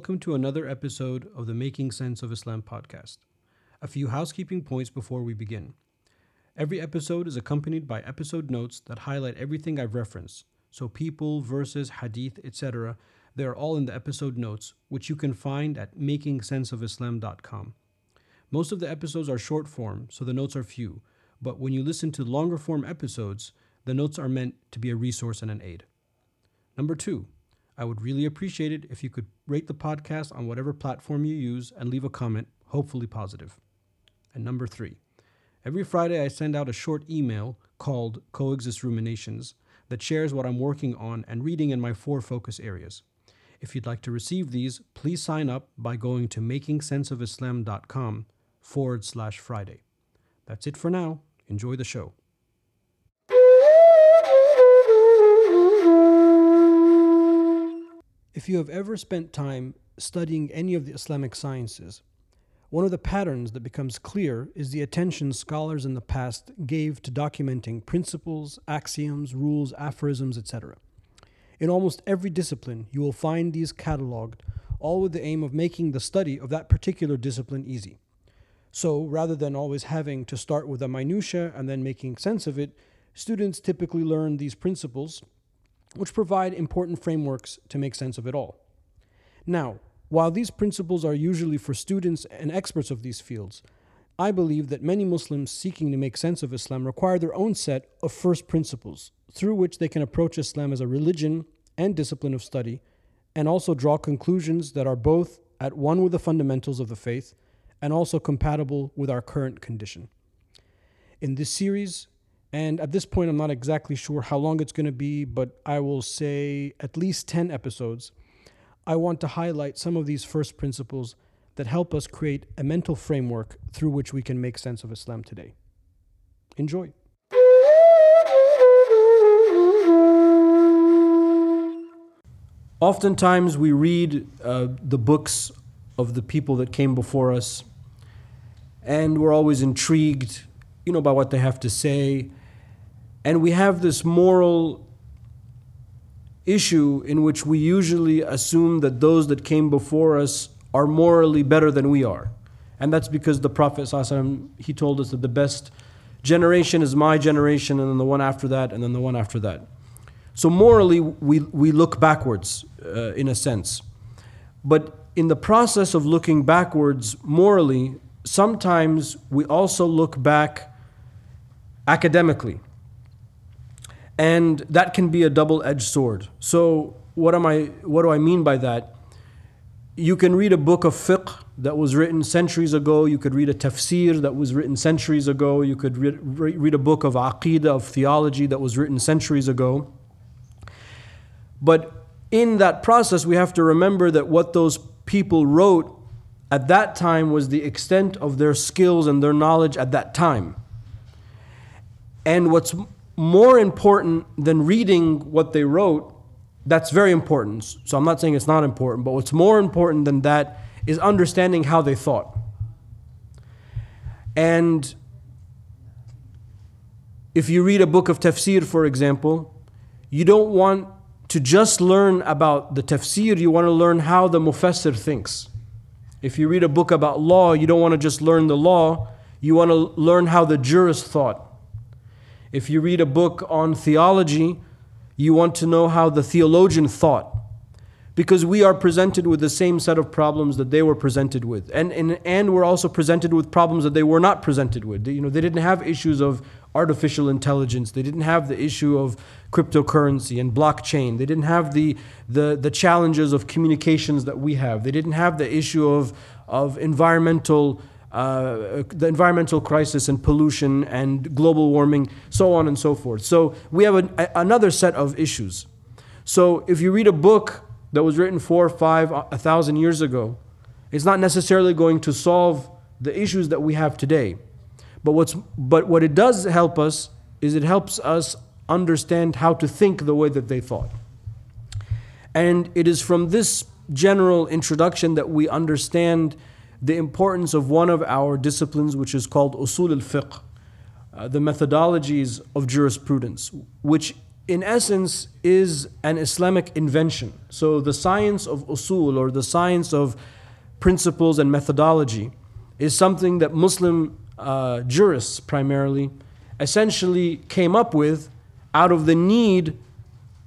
welcome to another episode of the Making Sense of Islam podcast. A few housekeeping points before we begin. Every episode is accompanied by episode notes that highlight everything I've referenced. So, people, verses, hadith, etc., they are all in the episode notes, which you can find at makingsenseofislam.com. Most of the episodes are short form, so the notes are few, but when you listen to longer form episodes, the notes are meant to be a resource and an aid. Number two, I would really appreciate it if you could rate the podcast on whatever platform you use and leave a comment, hopefully positive. And number three, every Friday I send out a short email called Coexist Ruminations that shares what I'm working on and reading in my four focus areas. If you'd like to receive these, please sign up by going to makingsenseofislam.com forward slash Friday. That's it for now. Enjoy the show. If you have ever spent time studying any of the Islamic sciences, one of the patterns that becomes clear is the attention scholars in the past gave to documenting principles, axioms, rules, aphorisms, etc. In almost every discipline, you will find these cataloged, all with the aim of making the study of that particular discipline easy. So, rather than always having to start with a minutiae and then making sense of it, students typically learn these principles which provide important frameworks to make sense of it all. Now, while these principles are usually for students and experts of these fields, I believe that many Muslims seeking to make sense of Islam require their own set of first principles through which they can approach Islam as a religion and discipline of study, and also draw conclusions that are both at one with the fundamentals of the faith and also compatible with our current condition. In this series, and at this point, I'm not exactly sure how long it's going to be, but I will say at least 10 episodes. I want to highlight some of these first principles that help us create a mental framework through which we can make sense of Islam today. Enjoy. Oftentimes, we read uh, the books of the people that came before us, and we're always intrigued, you know, by what they have to say and we have this moral issue in which we usually assume that those that came before us are morally better than we are. And that's because the Prophet ﷺ, he told us that the best generation is my generation, and then the one after that, and then the one after that. So morally, we, we look backwards uh, in a sense. But in the process of looking backwards morally, sometimes we also look back academically and that can be a double-edged sword. So what am I what do I mean by that? You can read a book of fiqh that was written centuries ago. You could read a tafsir that was written centuries ago. You could read, read a book of aqidah, of theology that was written centuries ago. But in that process, we have to remember that what those people wrote at that time was the extent of their skills and their knowledge at that time. And what's more important than reading what they wrote, that's very important. So I'm not saying it's not important, but what's more important than that is understanding how they thought. And if you read a book of tafsir, for example, you don't want to just learn about the tafsir, you want to learn how the mufassir thinks. If you read a book about law, you don't want to just learn the law, you want to learn how the jurist thought. If you read a book on theology, you want to know how the theologian thought. Because we are presented with the same set of problems that they were presented with. And, and, and we're also presented with problems that they were not presented with. You know, they didn't have issues of artificial intelligence. They didn't have the issue of cryptocurrency and blockchain. They didn't have the, the, the challenges of communications that we have. They didn't have the issue of, of environmental uh, the environmental crisis and pollution and global warming, so on and so forth. So we have a, another set of issues. So if you read a book that was written four, five, a thousand years ago, it's not necessarily going to solve the issues that we have today. But what's but what it does help us is it helps us understand how to think the way that they thought. And it is from this general introduction that we understand the importance of one of our disciplines, which is called usul al fiqh, uh, the methodologies of jurisprudence, which in essence, is an Islamic invention. So the science of usul or the science of principles and methodology is something that Muslim uh, jurists primarily essentially came up with out of the need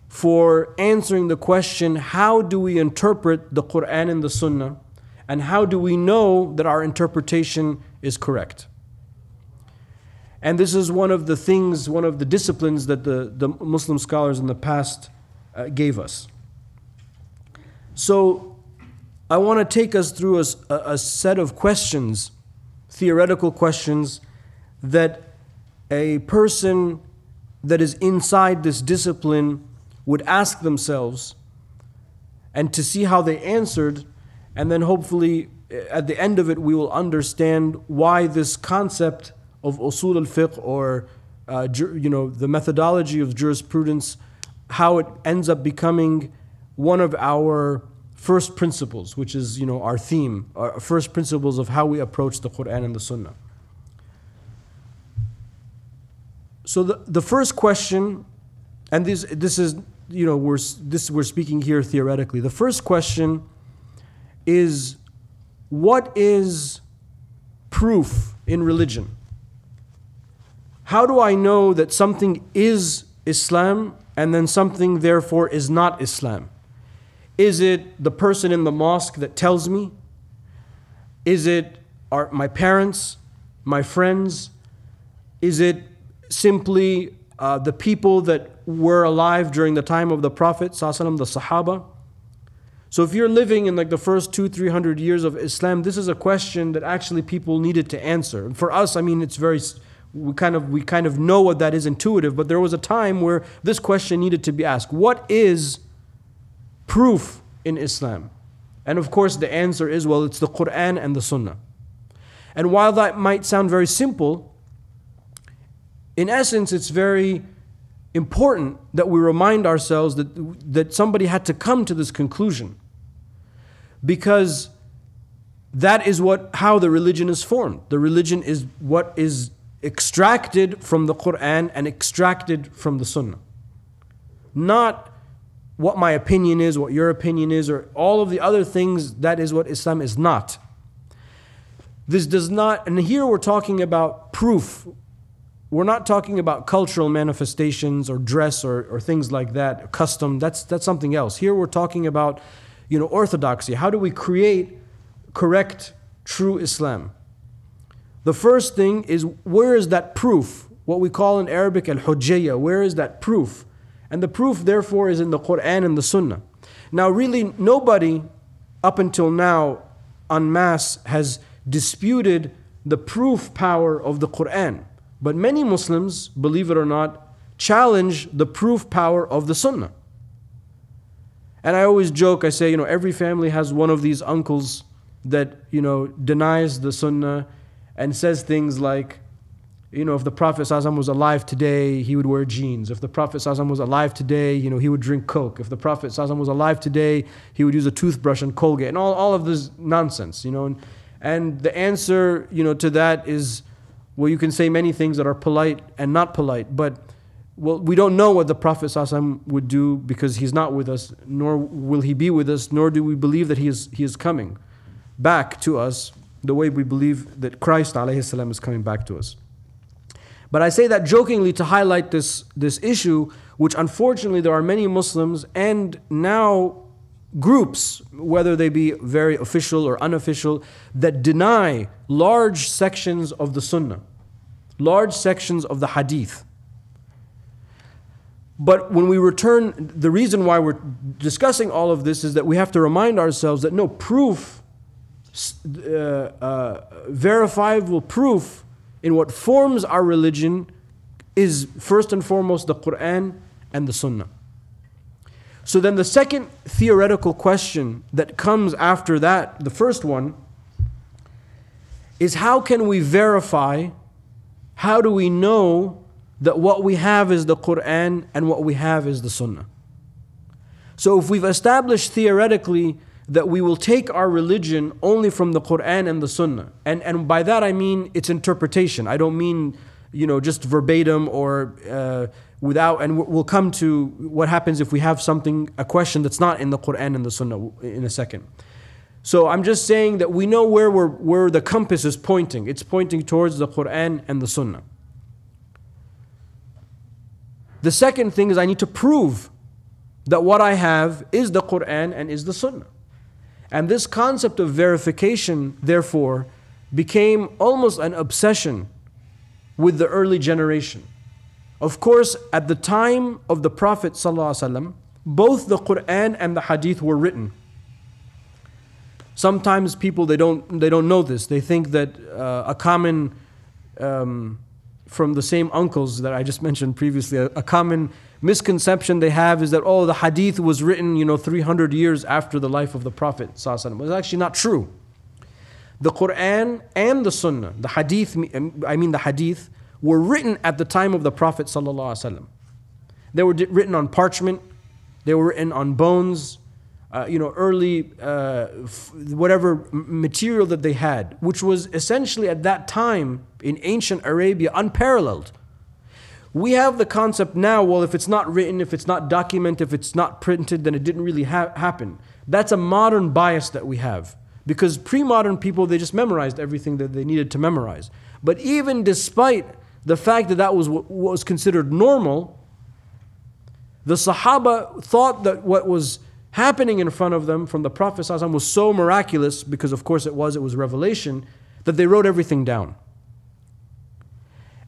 for answering the question how do we interpret the Quran and the Sunnah and how do we know that our interpretation is correct? And this is one of the things, one of the disciplines that the, the Muslim scholars in the past uh, gave us. So I want to take us through a, a set of questions, theoretical questions, that a person that is inside this discipline would ask themselves and to see how they answered and then hopefully at the end of it we will understand why this concept of usul al-fiqh or uh, you know the methodology of jurisprudence, how it ends up becoming one of our first principles, which is you know our theme, our first principles of how we approach the Quran and the Sunnah. So the, the first question, and this this is you know we're this we're speaking here theoretically. The first question is what is proof in religion? How do I know that something is Islam and then something, therefore, is not Islam? Is it the person in the mosque that tells me? Is it our, my parents, my friends? Is it simply uh, the people that were alive during the time of the Prophet, the Sahaba? So if you're living in like the first two, three hundred years of Islam, this is a question that actually people needed to answer. And for us, I mean, it's very we kind of we kind of know what that is intuitive, but there was a time where this question needed to be asked. What is proof in Islam? And of course the answer is well it's the Quran and the Sunnah. And while that might sound very simple, in essence it's very important that we remind ourselves that that somebody had to come to this conclusion. Because that is what how the religion is formed. The religion is what is extracted from the Quran and extracted from the Sunnah. Not what my opinion is, what your opinion is, or all of the other things, that is what Islam is not. This does not, and here we're talking about proof. We're not talking about cultural manifestations or dress or, or things like that, custom, that's, that's something else. Here we're talking about, you know, orthodoxy. How do we create correct, true Islam? The first thing is where is that proof? What we call in Arabic al hujjiyah. Where is that proof? And the proof, therefore, is in the Quran and the Sunnah. Now, really, nobody up until now en masse has disputed the proof power of the Quran. But many Muslims, believe it or not, challenge the proof power of the Sunnah. And I always joke, I say, you know, every family has one of these uncles that, you know, denies the Sunnah and says things like, you know, if the Prophet was alive today, he would wear jeans. If the Prophet was alive today, you know, he would drink Coke. If the Prophet was alive today, he would use a toothbrush and Colgate and all, all of this nonsense, you know. And, and the answer, you know, to that is, well, you can say many things that are polite and not polite, but well, we don't know what the Prophet ﷺ would do because he's not with us, nor will he be with us, nor do we believe that he is, he is coming back to us the way we believe that Christ ﷺ is coming back to us. But I say that jokingly to highlight this, this issue, which unfortunately there are many Muslims and now groups, whether they be very official or unofficial, that deny large sections of the Sunnah, large sections of the Hadith but when we return, the reason why we're discussing all of this is that we have to remind ourselves that no proof uh, uh, verifiable proof in what forms our religion is first and foremost the Quran and the Sunnah. So then the second theoretical question that comes after that, the first one, is how can we verify, how do we know that what we have is the Quran and what we have is the Sunnah? So if we've established theoretically that we will take our religion only from the Quran and the Sunnah. And, and by that I mean its interpretation. I don't mean you know, just verbatim or uh, without, and we'll come to what happens if we have something, a question that's not in the Quran and the Sunnah in a second. So I'm just saying that we know where, we're, where the compass is pointing. It's pointing towards the Quran and the Sunnah. The second thing is I need to prove that what I have is the Quran and is the Sunnah. And this concept of verification, therefore, became almost an obsession with the early generation. Of course, at the time of the Prophet, ﷺ, both the Quran and the Hadith were written. Sometimes people they don't they don't know this. They think that uh, a common um, from the same uncles that I just mentioned previously, a, a common misconception they have is that oh the hadith was written you know 300 years after the life of the prophet it's actually not true. The quran and the sunnah the hadith um, i mean the hadith were written at the time of the prophet they were written on parchment. They were written on bones uh, you know early uh, f- whatever material that they had which was essentially at that time in ancient arabia unparalleled we have the concept now, well, if it's not written, if it's not documented, if it's not printed, then it didn't really ha- happen. That's a modern bias that we have. Because pre modern people, they just memorized everything that they needed to memorize. But even despite the fact that that was what was considered normal, the Sahaba thought that what was happening in front of them from the Prophet was so miraculous, because of course it was, it was revelation, that they wrote everything down.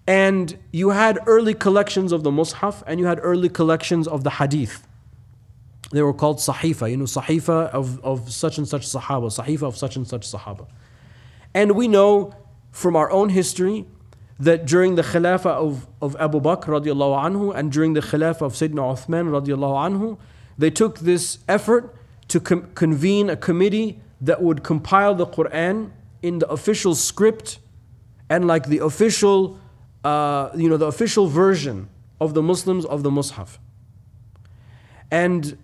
And you had early collections of the Mus'haf and you had early collections of the Hadith. They were called Sahifa, you know, Sahifa of, of such and such Sahaba, Sahifa of such and such Sahaba. And we know from our own history that during the Khilafah of, of Abu Bakr radiallahu anhu and during the Khilafah of Sayyidina Uthman radiallahu anhu, they took this effort to com- convene a committee that would compile the Quran in the official script and like the official uh, you know, the official version of the Muslims of the Mus'haf. And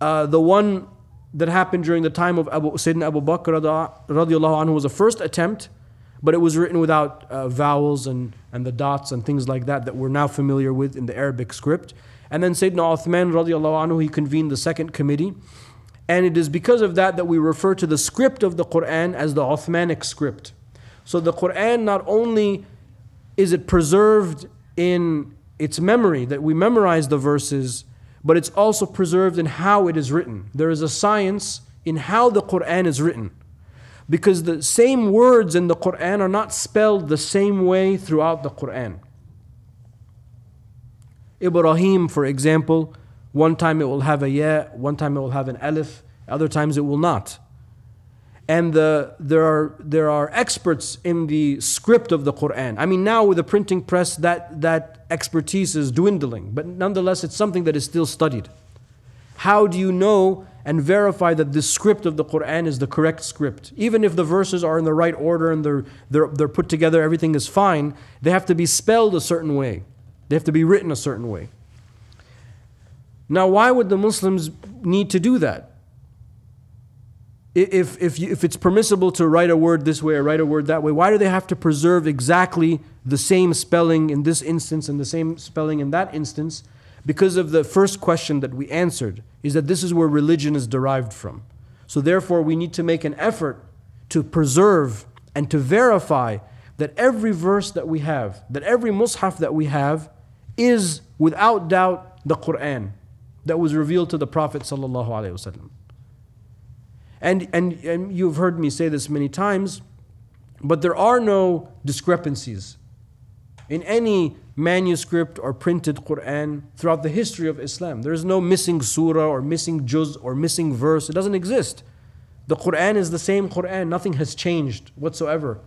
uh, the one that happened during the time of Abu, Sayyidina Abu Bakr radiallahu anhu was a first attempt, but it was written without uh, vowels and, and the dots and things like that that we're now familiar with in the Arabic script. And then Sayyidina Uthman radiallahu anhu, he convened the second committee. And it is because of that that we refer to the script of the Quran as the Uthmanic script. So the Quran not only is it preserved in its memory that we memorize the verses, but it's also preserved in how it is written. There is a science in how the Quran is written. Because the same words in the Quran are not spelled the same way throughout the Quran. Ibrahim, for example, one time it will have a ya, one time it will have an alif, other times it will not and the, there, are, there are experts in the script of the Quran. I mean, now with the printing press, that, that expertise is dwindling, but nonetheless, it's something that is still studied. How do you know and verify that the script of the Quran is the correct script? Even if the verses are in the right order and they're, they're, they're put together, everything is fine, they have to be spelled a certain way, they have to be written a certain way. Now, why would the Muslims need to do that? if, if, if it's permissible to write a word this way or write a word that way, why do they have to preserve exactly the same spelling in this instance and the same spelling in that instance? Because of the first question that we answered, is that this is where religion is derived from. So therefore, we need to make an effort to preserve and to verify that every verse that we have, that every mushaf that we have, is without doubt the Quran that was revealed to the Prophet. And, and, and you've heard me say this many times, but there are no discrepancies in any manuscript or printed Quran throughout the history of Islam. There is no missing surah or missing juz or missing verse. It doesn't exist. The Quran is the same Quran. Nothing has changed whatsoever.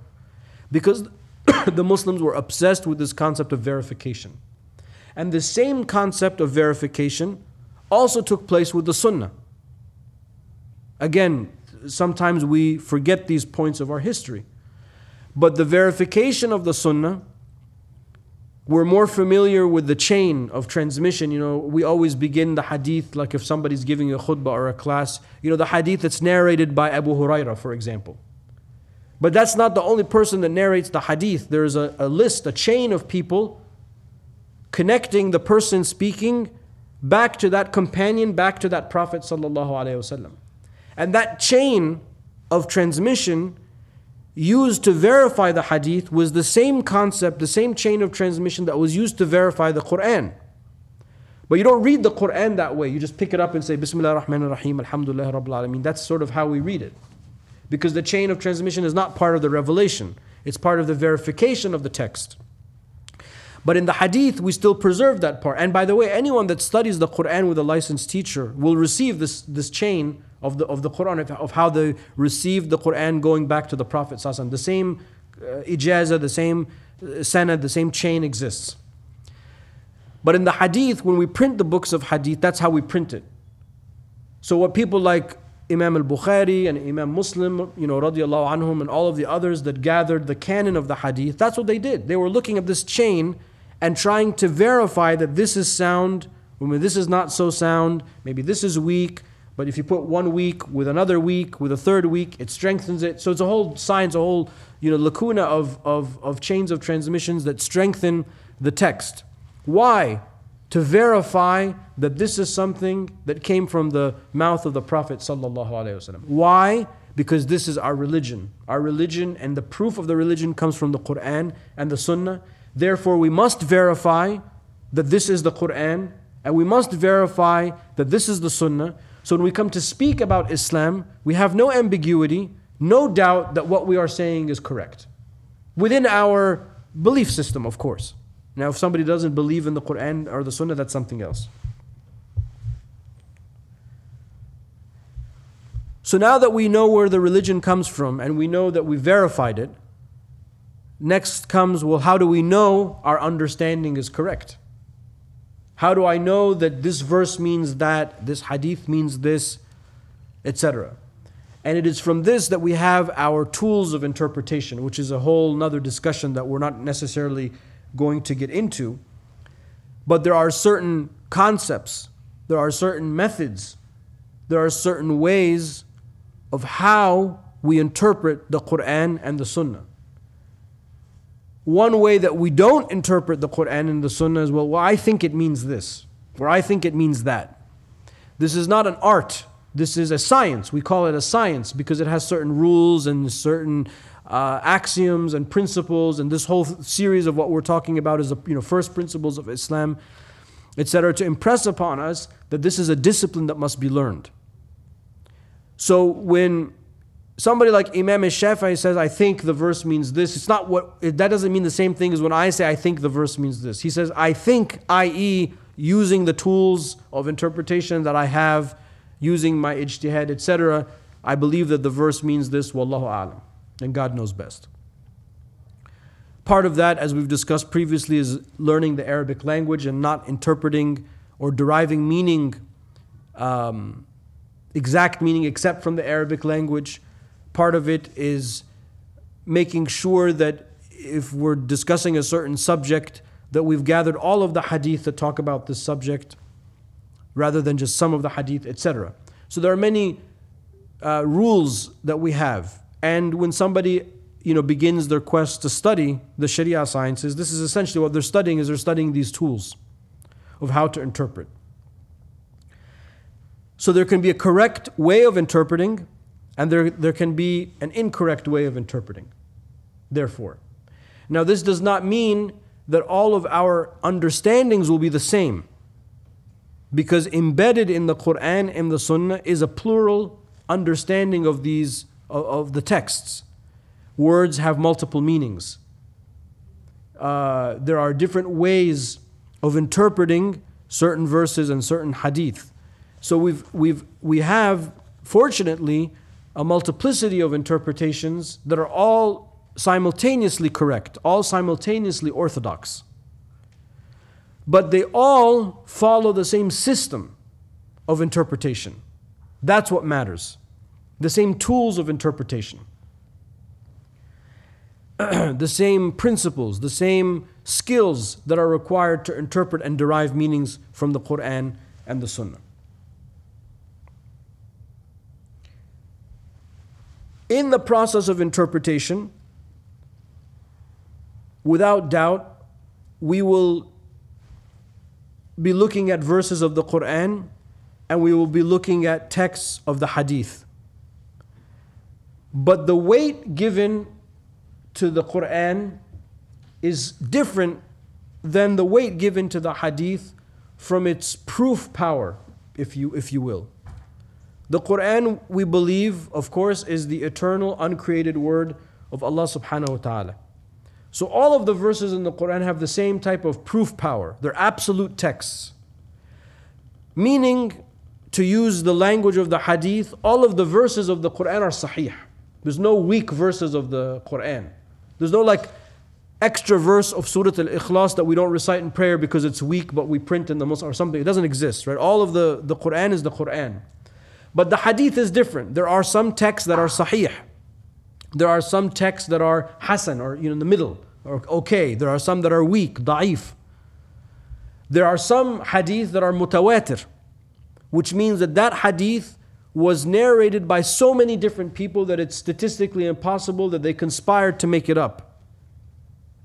Because the Muslims were obsessed with this concept of verification. And the same concept of verification also took place with the Sunnah. Again, sometimes we forget these points of our history. But the verification of the Sunnah, we're more familiar with the chain of transmission. You know, we always begin the hadith, like if somebody's giving a khutbah or a class, you know, the hadith that's narrated by Abu Huraira, for example. But that's not the only person that narrates the hadith. There's a, a list, a chain of people connecting the person speaking back to that companion, back to that Prophet. And that chain of transmission used to verify the hadith was the same concept, the same chain of transmission that was used to verify the Quran. But you don't read the Quran that way. You just pick it up and say, Bismillah ar-Rahman ar-Rahim, Alhamdulillah Rabbil Alameen. That's sort of how we read it. Because the chain of transmission is not part of the revelation. It's part of the verification of the text. But in the hadith, we still preserve that part. And by the way, anyone that studies the Quran with a licensed teacher will receive this, this chain of the, of the Quran, of, how they received the Quran going back to the Prophet. The same uh, ijazah, the same uh, the same chain exists. But in the hadith, when we print the books of hadith, that's how we print it. So what people like Imam al-Bukhari and Imam Muslim, you know, radiallahu anhum, and all of the others that gathered the canon of the hadith, that's what they did. They were looking at this chain and trying to verify that this is sound, when this is not so sound, maybe this is weak, but if you put one weak with another weak, with a third weak, it strengthens it. So it's a whole science, a whole you know, lacuna of, of, of chains of transmissions that strengthen the text. Why? To verify that this is something that came from the mouth of the Prophet. Why? Because this is our religion. Our religion and the proof of the religion comes from the Quran and the Sunnah. Therefore, we must verify that this is the Quran and we must verify that this is the Sunnah so when we come to speak about Islam, we have no ambiguity, no doubt that what we are saying is correct. Within our belief system, of course. Now, if somebody doesn't believe in the Quran or the Sunnah, that's something else. So now that we know where the religion comes from and we know that we verified it, next comes well, how do we know our understanding is correct? How do I know that this verse means that, this hadith means this, etc.? And it is from this that we have our tools of interpretation, which is a whole nother discussion that we're not necessarily going to get into. But there are certain concepts, there are certain methods, there are certain ways of how we interpret the Quran and the Sunnah. One way that we don't interpret the Quran and the Sunnah is well, well, I think it means this, or I think it means that. This is not an art. This is a science. We call it a science because it has certain rules and certain uh, axioms and principles. And this whole series of what we're talking about is the you know, first principles of Islam, etc., to impress upon us that this is a discipline that must be learned. So when somebody like Imam Shafi'i says, I think the verse means this, it's not what, that doesn't mean the same thing as when I say, I think the verse means this. He says, I think, i.e., using the tools of interpretation that I have, using my ijtihad, etc., I believe that the verse means this, wallahu alam. And God knows best. Part of that, as we've discussed previously, is learning the Arabic language and not interpreting or deriving meaning, um, exact meaning, except from the Arabic language Part of it is making sure that if we're discussing a certain subject, that we've gathered all of the hadith that talk about this subject rather than just some of the hadith, etc. So there are many uh, rules that we have. And when somebody you know, begins their quest to study the Sharia sciences, this is essentially what they're studying is they're studying these tools of how to interpret. So there can be a correct way of interpreting and there, there can be an incorrect way of interpreting, therefore. Now, this does not mean that all of our understandings will be the same, because embedded in the Quran and the Sunnah is a plural understanding of these of, of the texts. Words have multiple meanings. Uh, there are different ways of interpreting certain verses and certain hadith. So we've, we've, we have, fortunately, a multiplicity of interpretations that are all simultaneously correct, all simultaneously orthodox. But they all follow the same system of interpretation. That's what matters. The same tools of interpretation. the same principles, the same skills that are required to interpret and derive meanings from the Quran and the Sunnah. In the process of interpretation, without doubt, we will be looking at verses of the Quran and we will be looking at texts of the Hadith. But the weight given to the Quran is different than the weight given to the Hadith from its proof power, if you, if you will. The Quran, we believe, of course, is the eternal, uncreated word of Allah subhanahu wa ta'ala. So all of the verses in the Quran have the same type of proof power. They're absolute texts. Meaning, to use the language of the hadith, all of the verses of the Quran are sahih. There's no weak verses of the Quran. There's no like extra verse of Surah Al Ikhlas that we don't recite in prayer because it's weak, but we print in the Muslim or something. It doesn't exist, right? All of the, the Quran is the Quran. But the hadith is different. There are some texts that are sahih. There are some texts that are hasan or you know in the middle or okay. There are some that are weak, da'if. There are some hadith that are mutawatir, which means that that hadith was narrated by so many different people that it's statistically impossible that they conspired to make it up.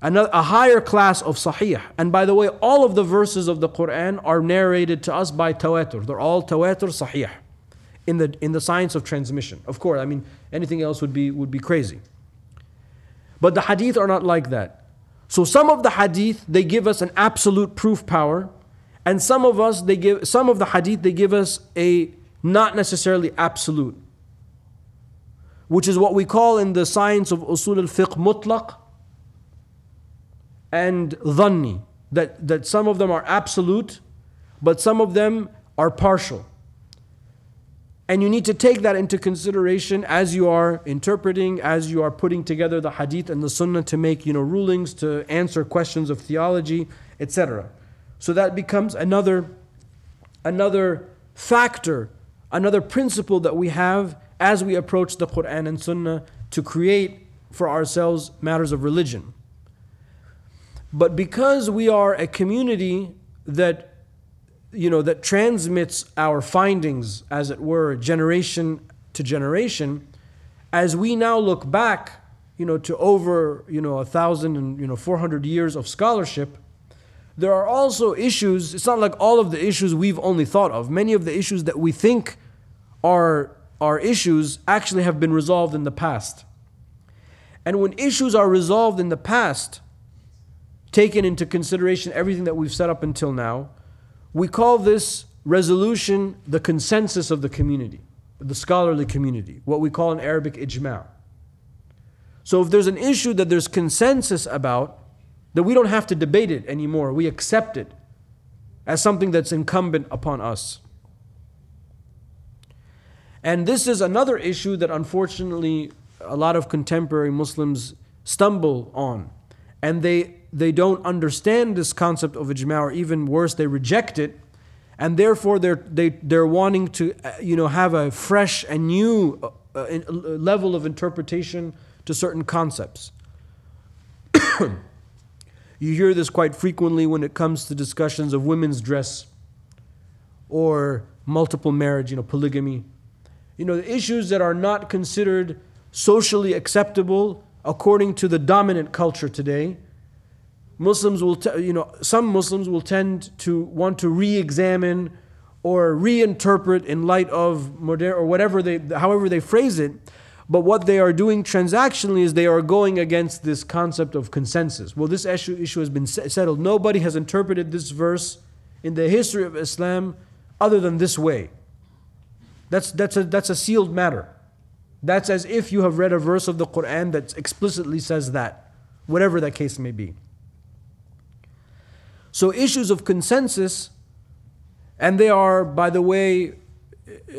Another, a higher class of sahih. And by the way, all of the verses of the Quran are narrated to us by tawatur. They're all tawatur sahih in the, in the science of transmission. Of course, I mean, anything else would be, would be crazy. But the hadith are not like that. So some of the hadith, they give us an absolute proof power. And some of us, they give, some of the hadith, they give us a not necessarily absolute. Which is what we call in the science of usul al-fiqh mutlaq and dhanni. That, that some of them are absolute, but some of them are partial. And you need to take that into consideration as you are interpreting, as you are putting together the hadith and the sunnah to make you know, rulings, to answer questions of theology, etc. So that becomes another, another factor, another principle that we have as we approach the Quran and sunnah to create for ourselves matters of religion. But because we are a community that you know, that transmits our findings, as it were, generation to generation, as we now look back, you know, to over, you know, a thousand and, you know, 400 years of scholarship, there are also issues, it's not like all of the issues we've only thought of. Many of the issues that we think are, are issues actually have been resolved in the past. And when issues are resolved in the past, taken into consideration everything that we've set up until now, we call this resolution the consensus of the community, the scholarly community, what we call in Arabic ijma'. So if there's an issue that there's consensus about, that we don't have to debate it anymore, we accept it as something that's incumbent upon us. And this is another issue that unfortunately a lot of contemporary Muslims stumble on. And they they don't understand this concept of ijma, or even worse, they reject it, and therefore they're they, they're wanting to uh, you know have a fresh and new uh, uh, level of interpretation to certain concepts. you hear this quite frequently when it comes to discussions of women's dress or multiple marriage, you know, polygamy. You know, the issues that are not considered socially acceptable according to the dominant culture today Muslims will, t- you know, some Muslims will tend to want to re-examine or reinterpret in light of modern or whatever they, however they phrase it. But what they are doing transactionally is they are going against this concept of consensus. Well, this issue, issue has been settled. Nobody has interpreted this verse in the history of Islam other than this way. That's, that's, a, that's a sealed matter. That's as if you have read a verse of the Quran that explicitly says that, whatever that case may be. So, issues of consensus, and they are, by the way,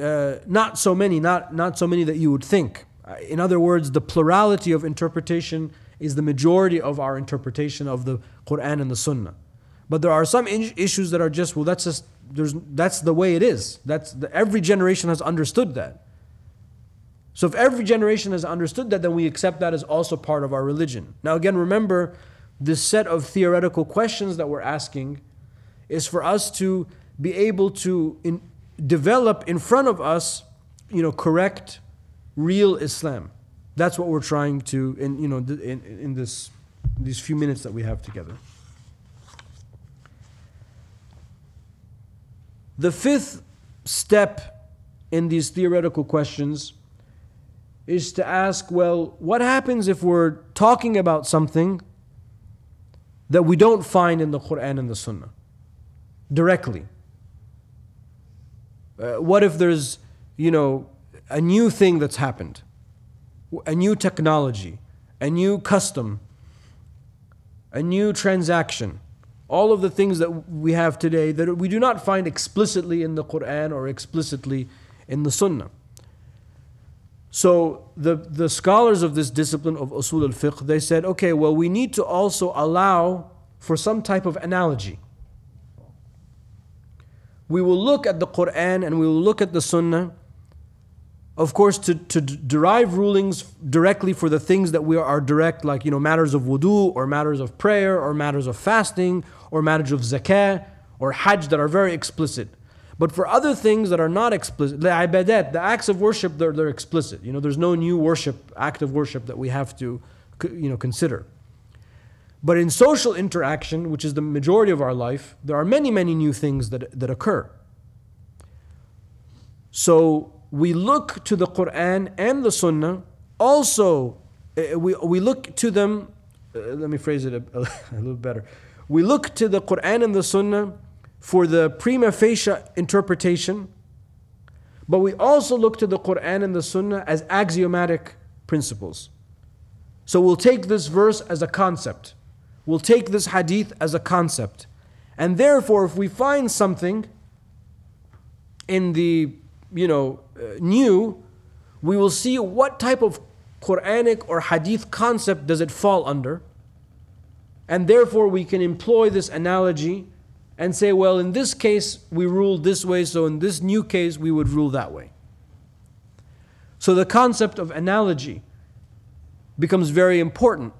uh, not so many, not, not so many that you would think. In other words, the plurality of interpretation is the majority of our interpretation of the Quran and the Sunnah. But there are some issues that are just, well, that's just, there's, that's the way it is. That's the, every generation has understood that. So if every generation has understood that, then we accept that as also part of our religion. Now, again, remember, this set of theoretical questions that we're asking is for us to be able to in, develop in front of us, you know, correct, real Islam. That's what we're trying to, in, you know, in, in this, these few minutes that we have together. The fifth step in these theoretical questions is to ask well, what happens if we're talking about something that we don't find in the Quran and the Sunnah directly? Uh, what if there's, you know, a new thing that's happened, a new technology, a new custom, a new transaction? all of the things that we have today that we do not find explicitly in the Quran or explicitly in the Sunnah. So the, the scholars of this discipline of usul al-fiqh, they said, okay, well, we need to also allow for some type of analogy. We will look at the Quran and we will look at the Sunnah, of course, to, to derive rulings directly for the things that we are direct, like you know matters of wudu or matters of prayer or matters of fasting or matters of zakah or hajj that are very explicit. But for other things that are not explicit, the ibadat, the acts of worship, they're, they're explicit. You know, there's no new worship, act of worship that we have to, you know, consider. But in social interaction, which is the majority of our life, there are many, many new things that, that occur. So we look to the Quran and the Sunnah. Also, eh, we, we look to them, uh, let me phrase it a, a little better. We look to the Quran and the Sunnah for the prima facie interpretation, but we also look to the Quran and the Sunnah as axiomatic principles. So we'll take this verse as a concept. We'll take this hadith as a concept. And therefore, if we find something in the, you know, uh, new, we will see what type of Quranic or hadith concept does it fall under. And therefore, we can employ this analogy and say, well, in this case, we ruled this way, so in this new case, we would rule that way. So the concept of analogy becomes very important.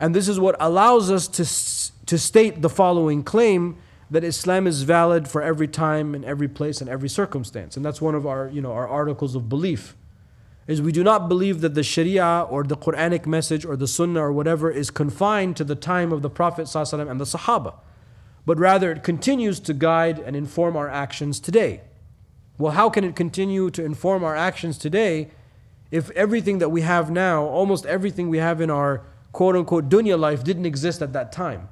And this is what allows us to, to state the following claim that Islam is valid for every time and every place and every circumstance. And that's one of our, you know, our articles of belief. Is we do not believe that the Sharia or the Quranic message or the Sunnah or whatever is confined to the time of the Prophet and the Sahaba but rather it continues to guide and inform our actions today. Well, how can it continue to inform our actions today if everything that we have now, almost everything we have in our quote unquote dunya life, didn't exist at that time?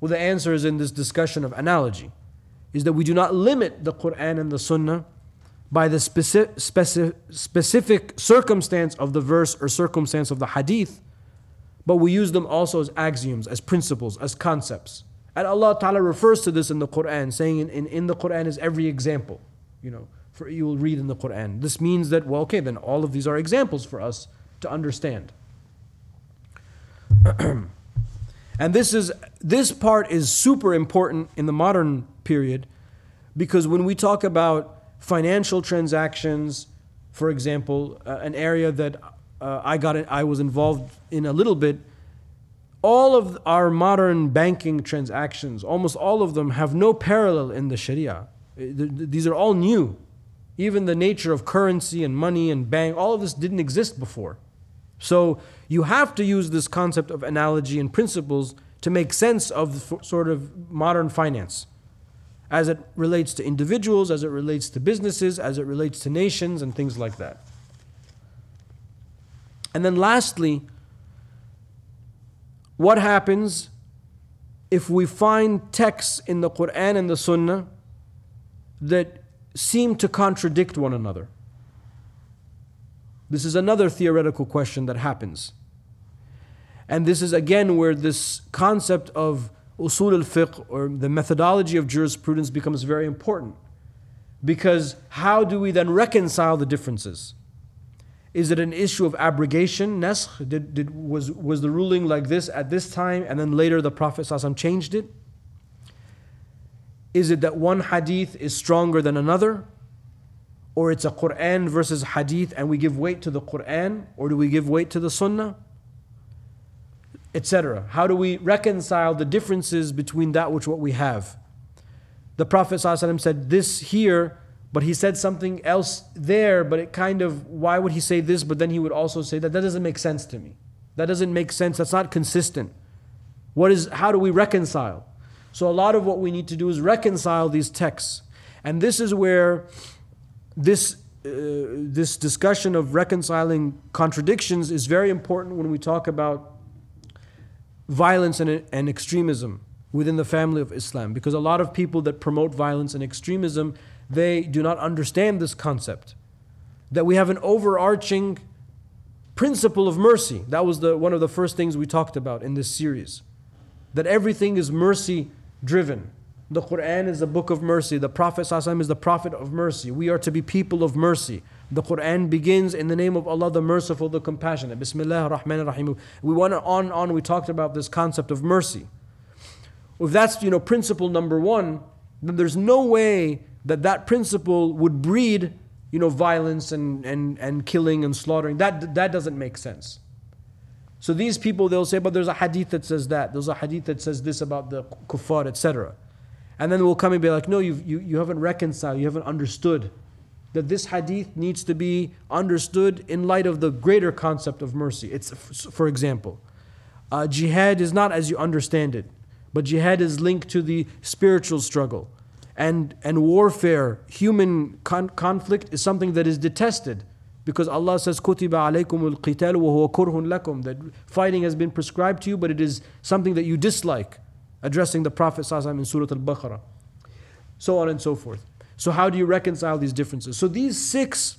Well, the answer is in this discussion of analogy is that we do not limit the Quran and the Sunnah by the specific, specific, specific circumstance of the verse or circumstance of the hadith, but we use them also as axioms, as principles, as concepts. And Allah Ta'ala refers to this in the Quran, saying in, in, in the Quran is every example. You know, for you will read in the Quran. This means that, well, okay, then all of these are examples for us to understand. and this is this part is super important in the modern period because when we talk about financial transactions, for example, uh, an area that uh, I got I was involved in a little bit all of our modern banking transactions, almost all of them, have no parallel in the Sharia. Uh, these are all new. Even the nature of currency and money and bank, all of this didn't exist before. So you have to use this concept of analogy and principles to make sense of sort of modern finance as it relates to individuals, as it relates to businesses, as it relates to nations, and things like that. And then lastly, what happens if we find texts in the Quran and the Sunnah that seem to contradict one another? This is another theoretical question that happens. And this is again where this concept of usul al fiqh or the methodology of jurisprudence becomes very important. Because how do we then reconcile the differences? Is it an issue of abrogation? Did, did, was, was the ruling like this at this time and then later the Prophet ﷺ changed it? Is it that one hadith is stronger than another? Or it's a Quran versus hadith and we give weight to the Quran? Or do we give weight to the Sunnah? Etc. How do we reconcile the differences between that which what we have? The Prophet ﷺ said, This here but he said something else there, but it kind of, why would he say this, but then he would also say that? That doesn't make sense to me. That doesn't make sense. That's not consistent. What is, how do we reconcile? So a lot of what we need to do is reconcile these texts. And this is where this, uh, this discussion of reconciling contradictions is very important when we talk about violence and, and extremism within the family of Islam. Because a lot of people that promote violence and extremism, they do not understand this concept. That we have an overarching principle of mercy. That was the, one of the first things we talked about in this series. That everything is mercy driven. The Quran is a book of mercy. The Prophet is the prophet of mercy. We are to be people of mercy. The Quran begins in the name of Allah, the merciful, the compassionate. Bismillah ar-Rahman ar-Rahim. We went on and on, we talked about this concept of mercy. If that's you know principle number one, then there's no way that that principle would breed you know violence and, and, and killing and slaughtering. That, that doesn't make sense. So these people, they'll say, but there's a hadith that says that. There's a hadith that says this about the kuffar, etc. And then we'll come and be like, no, you've, you, you haven't reconciled, you haven't understood that this hadith needs to be understood in light of the greater concept of mercy. It's, for example, uh, jihad is not as you understand it, but jihad is linked to the spiritual struggle and, and warfare, human con- conflict is something that is detested. Because Allah says, Kutiba alaykum al-qital wa huwa lakum. That fighting has been prescribed to you, but it is something that you dislike. Addressing the Prophet ﷺ in Surah Al-Baqarah. So on and so forth. So how do you reconcile these differences? So these six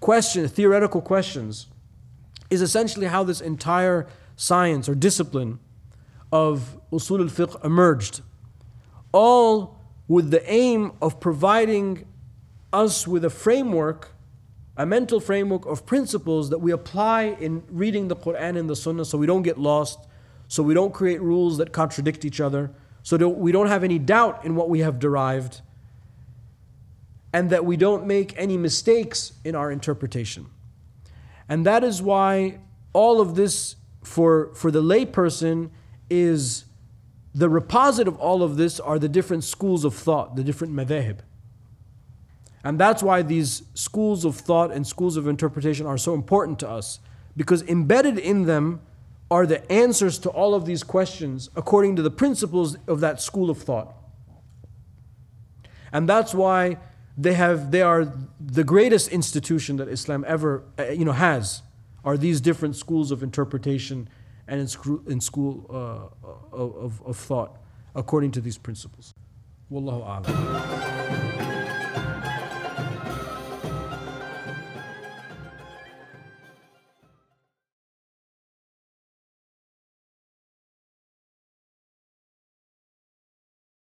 questions, theoretical questions, is essentially how this entire science or discipline of usul al-fiqh emerged. All with the aim of providing us with a framework a mental framework of principles that we apply in reading the Quran and the Sunnah so we don't get lost, so we don't create rules that contradict each other, so we don't have any doubt in what we have derived, and that we don't make any mistakes in our interpretation. And that is why all of this for, for the layperson is the reposit of all of this are the different schools of thought, the different madhahib. And that's why these schools of thought and schools of interpretation are so important to us, because embedded in them are the answers to all of these questions according to the principles of that school of thought. And that's why they have they are the greatest institution that Islam ever uh, you know has are these different schools of interpretation and in school, in school uh, of, of thought according to these principles. Wallahu a'lam.